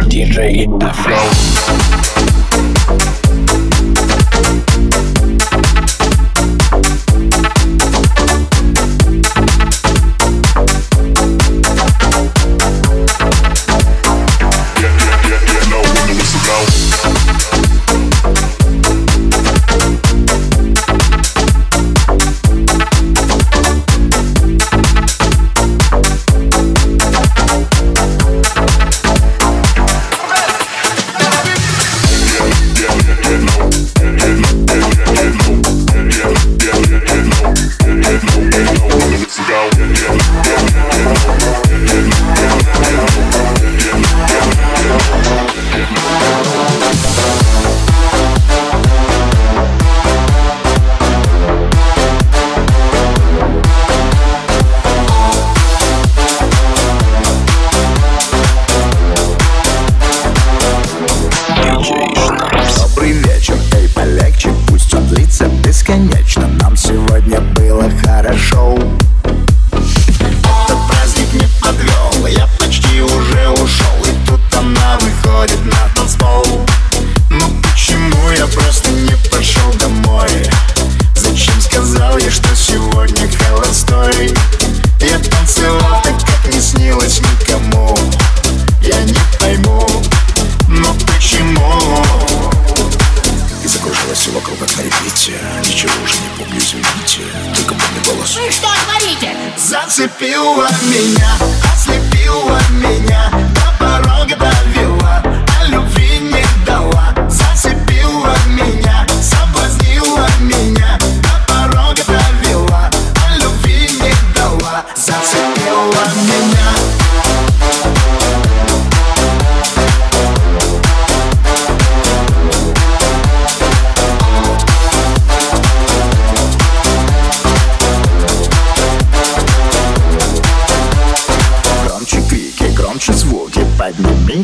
DJ Afro.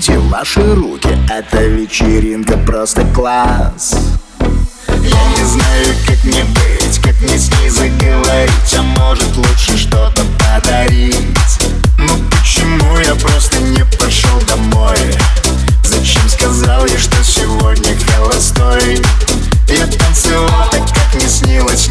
Протяните ваши руки, эта вечеринка просто класс Я не знаю, как мне быть, как мне с ней заговорить А может лучше что-то подарить Ну почему я просто не пошел домой? Зачем сказал я, что сегодня холостой? Я танцевал так, как не снилось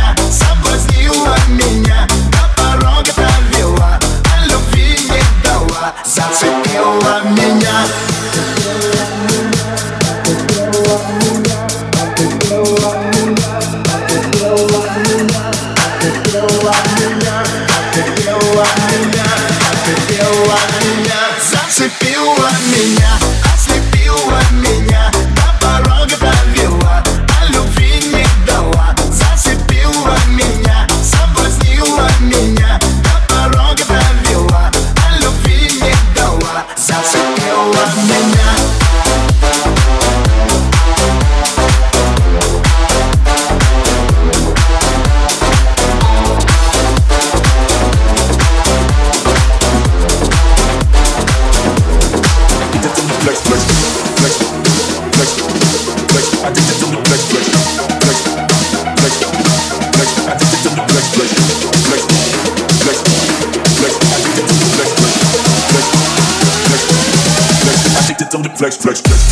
flex, flex, flex.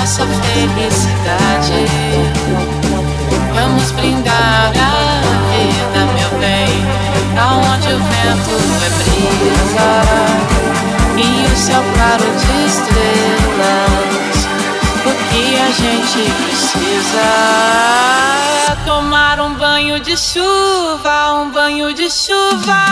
nossa felicidade. Vamos brindar a vida, meu bem, aonde o vento é brisa e o céu claro de estrelas. O que a gente precisa? Tomar um banho de chuva, um banho de chuva.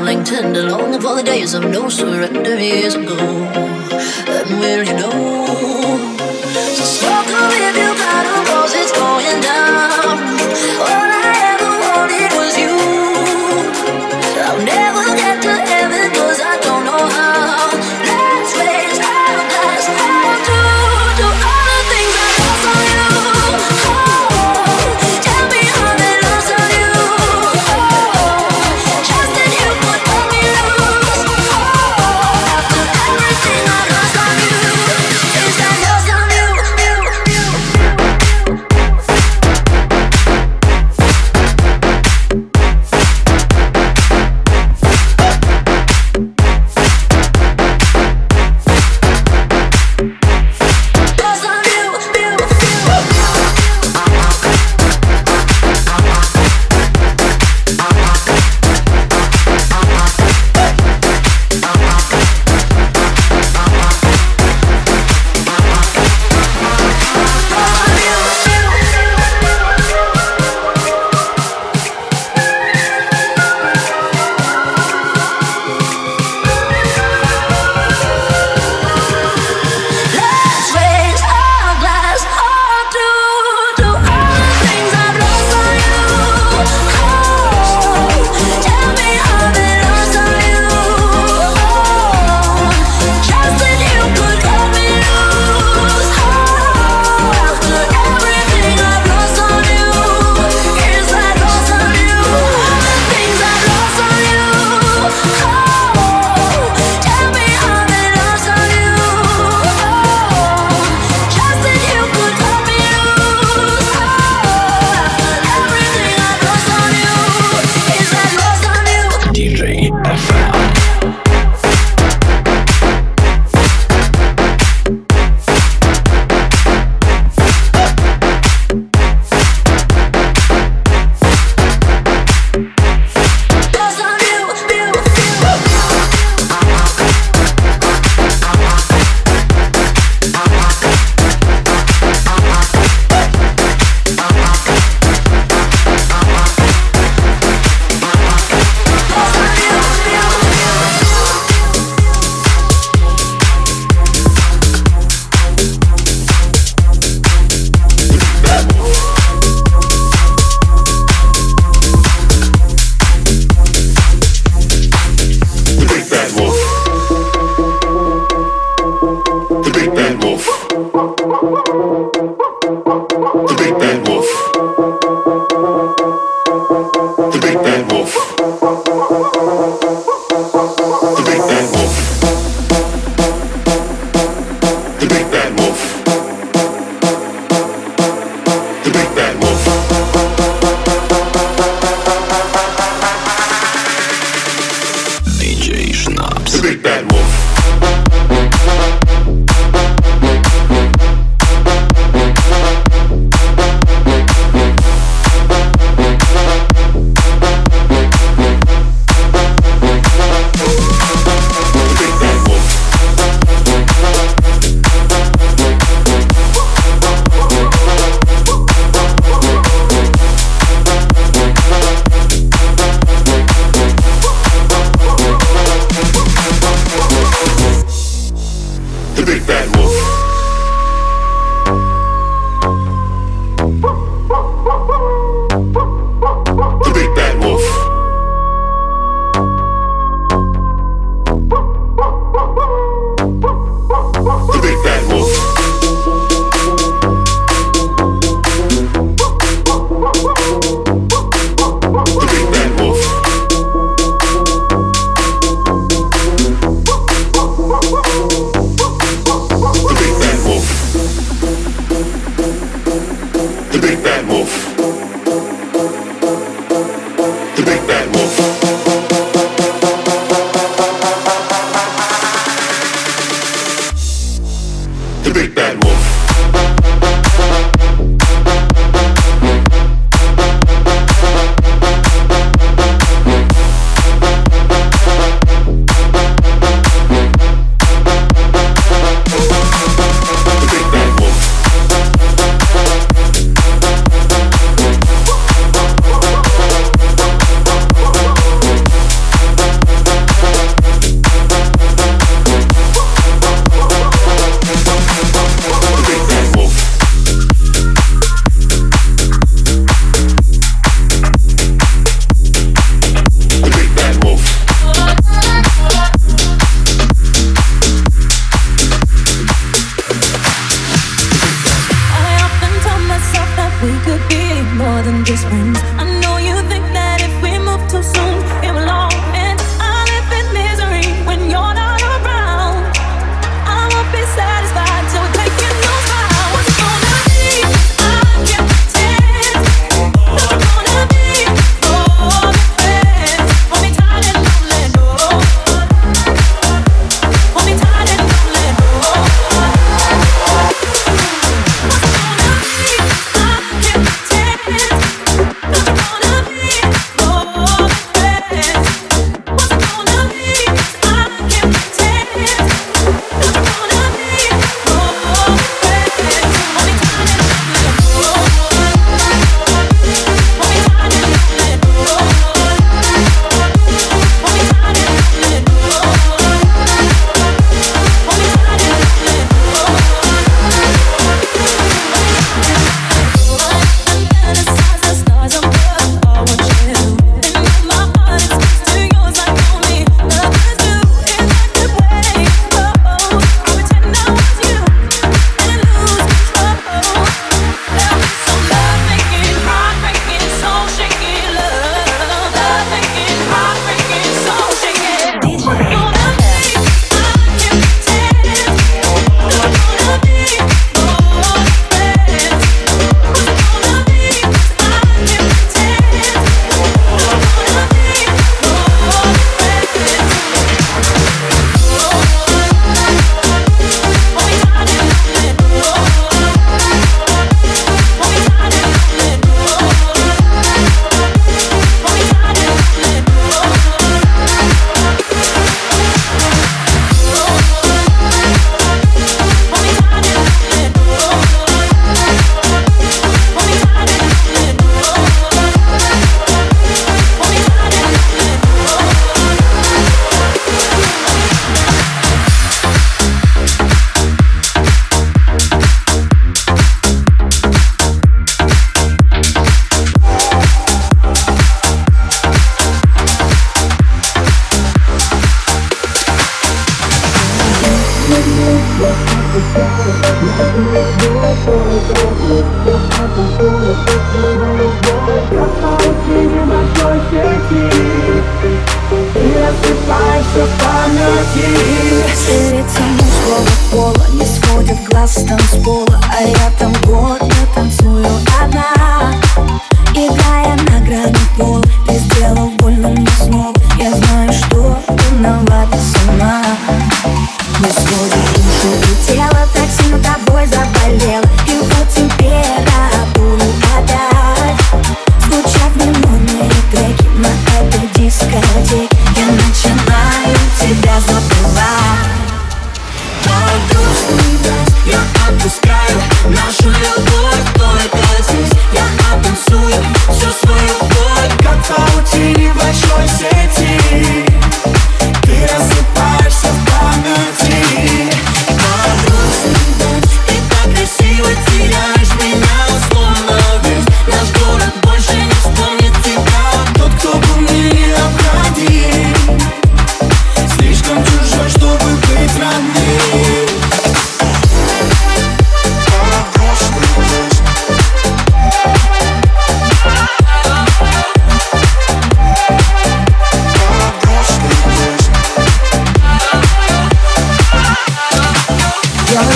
tumbling tender, longing for the days of no surrender years ago. And will you know?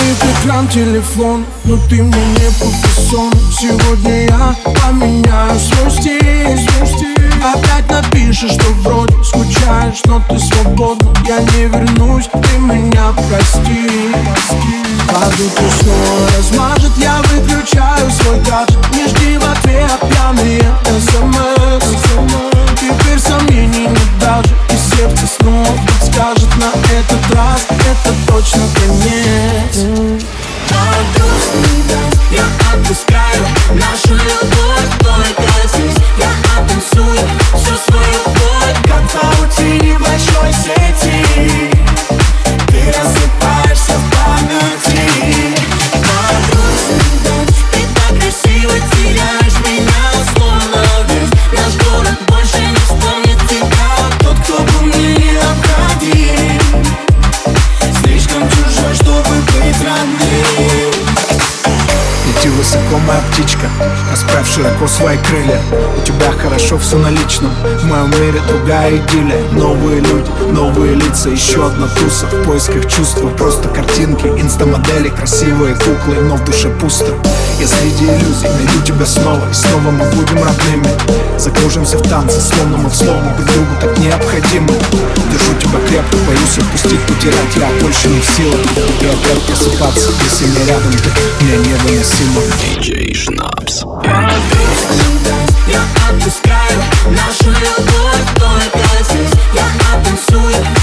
Da. телефон, но ты мне не по Сегодня я поменяю свой стиль. Опять напишешь, что вроде скучаешь, но ты свободна Я не вернусь, ты меня прости. Падают и снова размажет, я выключаю свой гаджет Не жди в ответ пьяные смс. Теперь сомнений нет даже И сердце снова подскажет на этот раз Это точно конец. Я отпускаю нашу любовь Только здесь я оттанцую широко свои крылья. У тебя хорошо все на личном. В моем мире другая идиллия. Новые люди, новые лица Еще одна туса. В поисках чувства Просто картинки, инстамодели Красивые куклы, но в душе пусто. Я среди иллюзий найду тебя снова И снова мы будем родными. Закружимся в танце, словно мы в слово Друг другу так необходимы Держу тебя крепко, боюсь отпустить, потерять. Я больше не в силах. И опять просыпаться, если не рядом. Ты Мне невыносимо DJ Schnaps. Я отпускаю нашу любовь Только здесь. Я оттанцую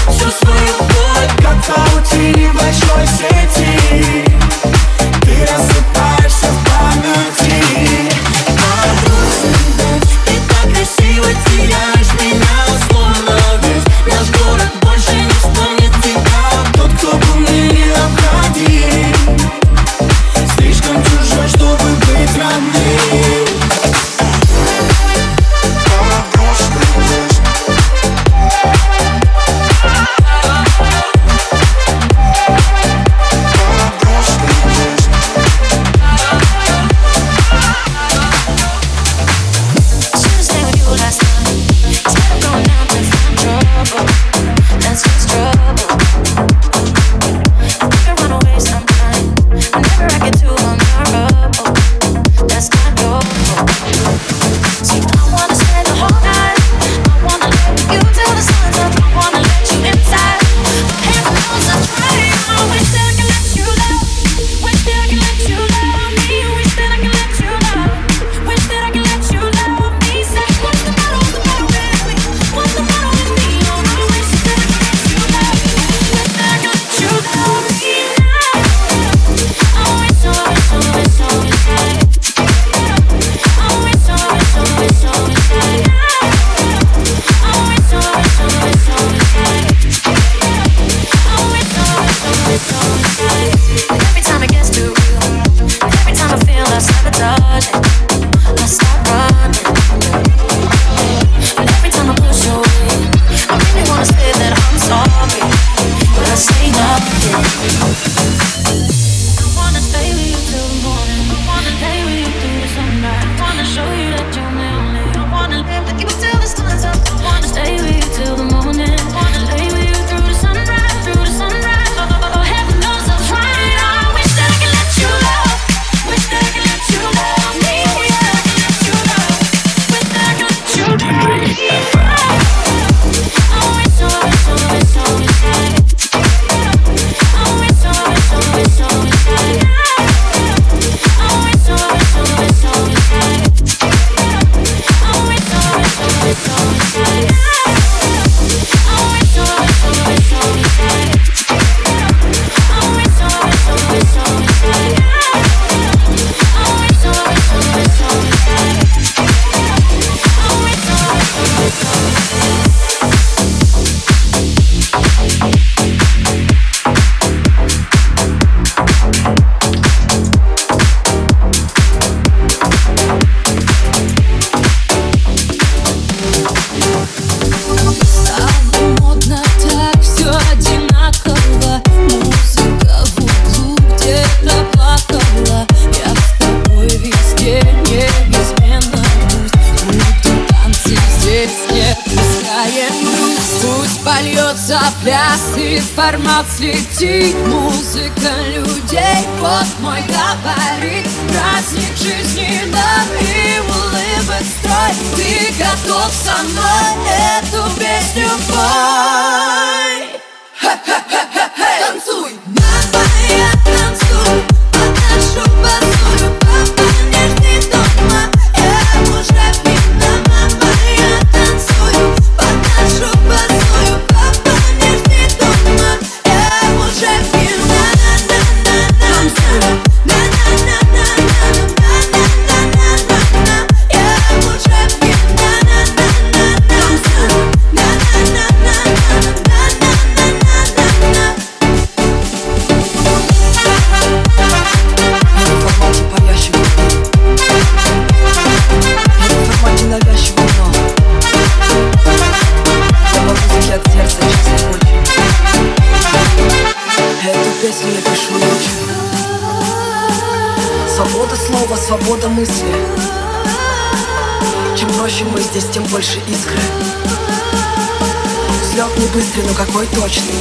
быстрый, но какой точный.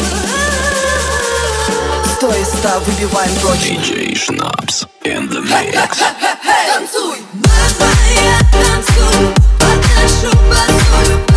Сто из ста выбиваем прочно DJ Schnapps in the mix. Танцуй! Баба, я танцую, под нашу басую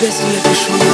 bist du wirklich schon?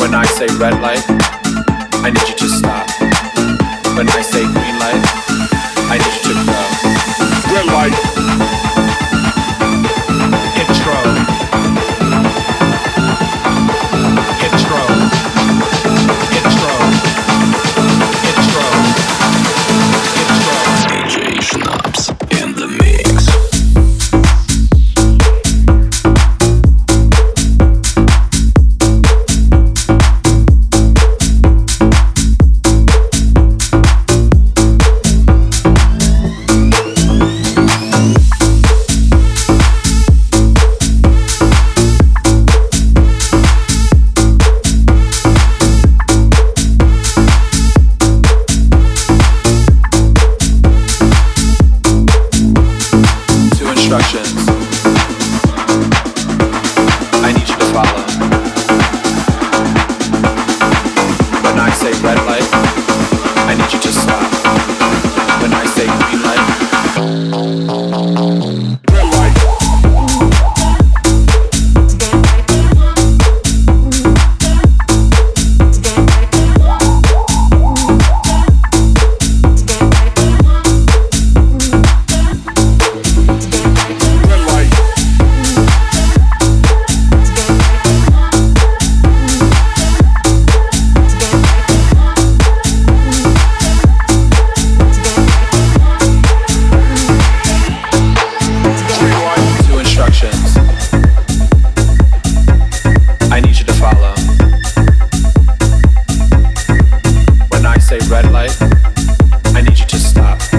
When I say red light, I need you to stop. When I say say red light, I need you to stop.